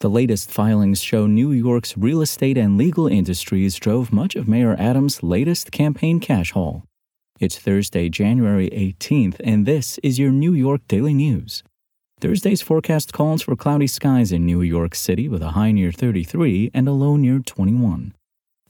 The latest filings show New York's real estate and legal industries drove much of Mayor Adams' latest campaign cash haul. It's Thursday, January 18th, and this is your New York Daily News. Thursday's forecast calls for cloudy skies in New York City with a high near 33 and a low near 21.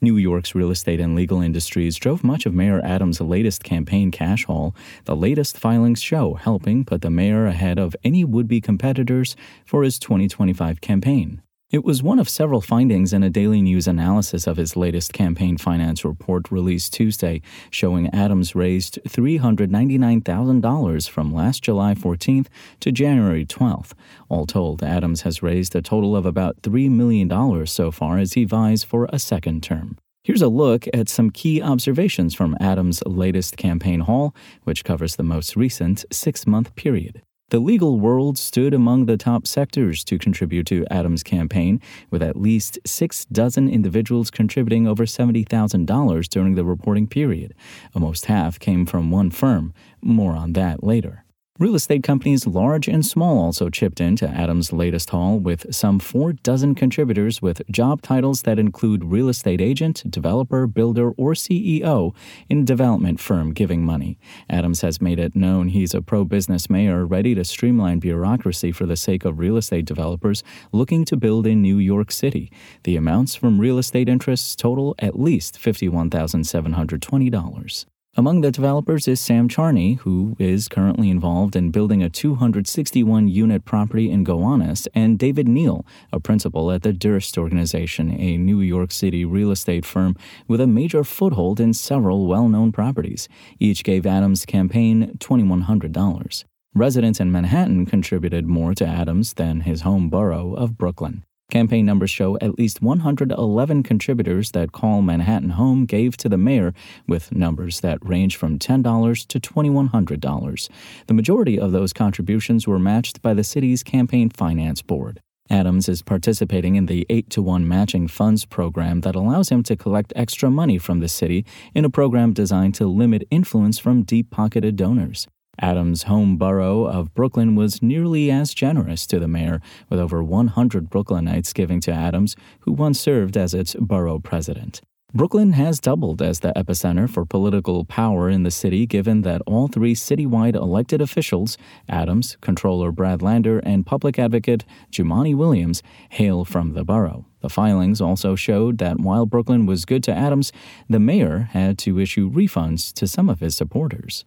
New York's real estate and legal industries drove much of Mayor Adams' latest campaign cash haul, the latest filings show helping put the mayor ahead of any would be competitors for his 2025 campaign. It was one of several findings in a Daily News analysis of his latest campaign finance report released Tuesday, showing Adams raised $399,000 from last July 14th to January 12th. All told, Adams has raised a total of about $3 million so far as he vies for a second term. Here's a look at some key observations from Adams' latest campaign haul, which covers the most recent six month period. The legal world stood among the top sectors to contribute to Adams' campaign, with at least six dozen individuals contributing over $70,000 during the reporting period. Almost half came from one firm. More on that later. Real estate companies large and small also chipped into Adams' latest haul with some four dozen contributors with job titles that include real estate agent, developer, builder, or CEO in development firm giving money. Adams has made it known he's a pro business mayor ready to streamline bureaucracy for the sake of real estate developers looking to build in New York City. The amounts from real estate interests total at least $51,720. Among the developers is Sam Charney, who is currently involved in building a 261 unit property in Gowanus, and David Neal, a principal at the Durst Organization, a New York City real estate firm with a major foothold in several well known properties. Each gave Adams' campaign $2,100. Residents in Manhattan contributed more to Adams than his home borough of Brooklyn. Campaign numbers show at least 111 contributors that Call Manhattan Home gave to the mayor, with numbers that range from $10 to $2,100. The majority of those contributions were matched by the city's Campaign Finance Board. Adams is participating in the 8 to 1 matching funds program that allows him to collect extra money from the city in a program designed to limit influence from deep pocketed donors. Adams' home borough of Brooklyn was nearly as generous to the mayor, with over 100 Brooklynites giving to Adams, who once served as its borough president. Brooklyn has doubled as the epicenter for political power in the city, given that all three citywide elected officials Adams, Comptroller Brad Lander, and Public Advocate Jumaane Williams hail from the borough. The filings also showed that while Brooklyn was good to Adams, the mayor had to issue refunds to some of his supporters.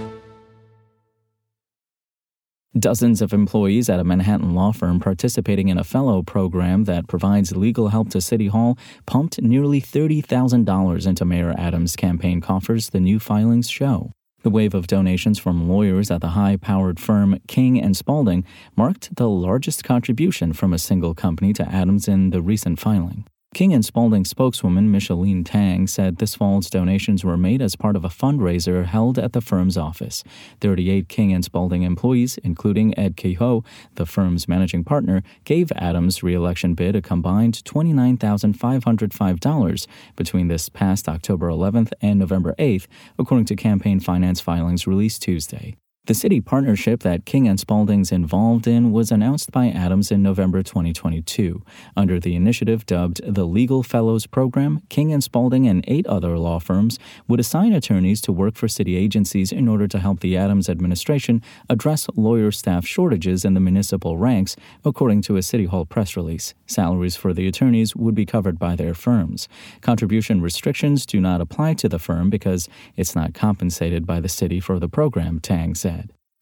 Dozens of employees at a Manhattan law firm participating in a fellow program that provides legal help to City Hall pumped nearly $30,000 into Mayor Adams' campaign coffers, the new filings show. The wave of donations from lawyers at the high powered firm King and Spalding marked the largest contribution from a single company to Adams in the recent filing. King and Spalding spokeswoman Micheline Tang said this fall's donations were made as part of a fundraiser held at the firm's office. 38 King and Spalding employees, including Ed Kehoe, the firm's managing partner, gave Adams' reelection bid a combined $29,505 between this past October 11th and November 8th, according to campaign finance filings released Tuesday. The city partnership that King and Spalding's involved in was announced by Adams in November 2022. Under the initiative dubbed the Legal Fellows Program, King and Spalding and eight other law firms would assign attorneys to work for city agencies in order to help the Adams administration address lawyer staff shortages in the municipal ranks, according to a City Hall press release. Salaries for the attorneys would be covered by their firms. Contribution restrictions do not apply to the firm because it's not compensated by the city for the program, Tang said.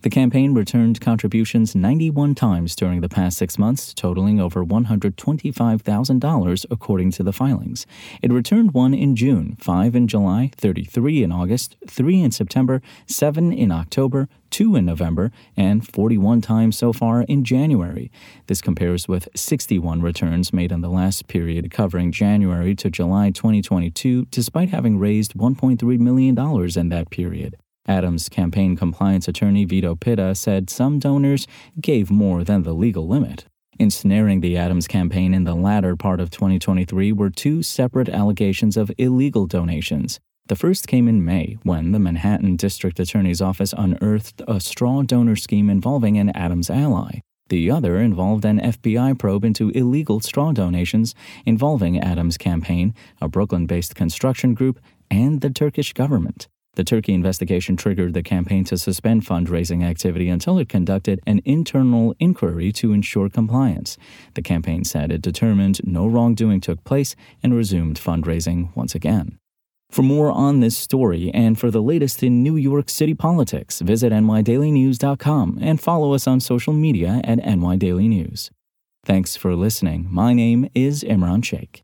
The campaign returned contributions 91 times during the past six months, totaling over $125,000 according to the filings. It returned one in June, five in July, 33 in August, three in September, seven in October, two in November, and 41 times so far in January. This compares with 61 returns made in the last period covering January to July 2022, despite having raised $1.3 million in that period. Adams' campaign compliance attorney Vito Pitta said some donors gave more than the legal limit. Ensnaring the Adams campaign in the latter part of 2023 were two separate allegations of illegal donations. The first came in May when the Manhattan District Attorney's Office unearthed a straw donor scheme involving an Adams ally. The other involved an FBI probe into illegal straw donations involving Adams' campaign, a Brooklyn based construction group, and the Turkish government. The Turkey investigation triggered the campaign to suspend fundraising activity until it conducted an internal inquiry to ensure compliance. The campaign said it determined no wrongdoing took place and resumed fundraising once again. For more on this story and for the latest in New York City politics, visit nydailynews.com and follow us on social media at nydailynews. Thanks for listening. My name is Imran Sheikh.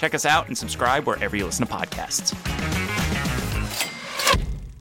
Check us out and subscribe wherever you listen to podcasts.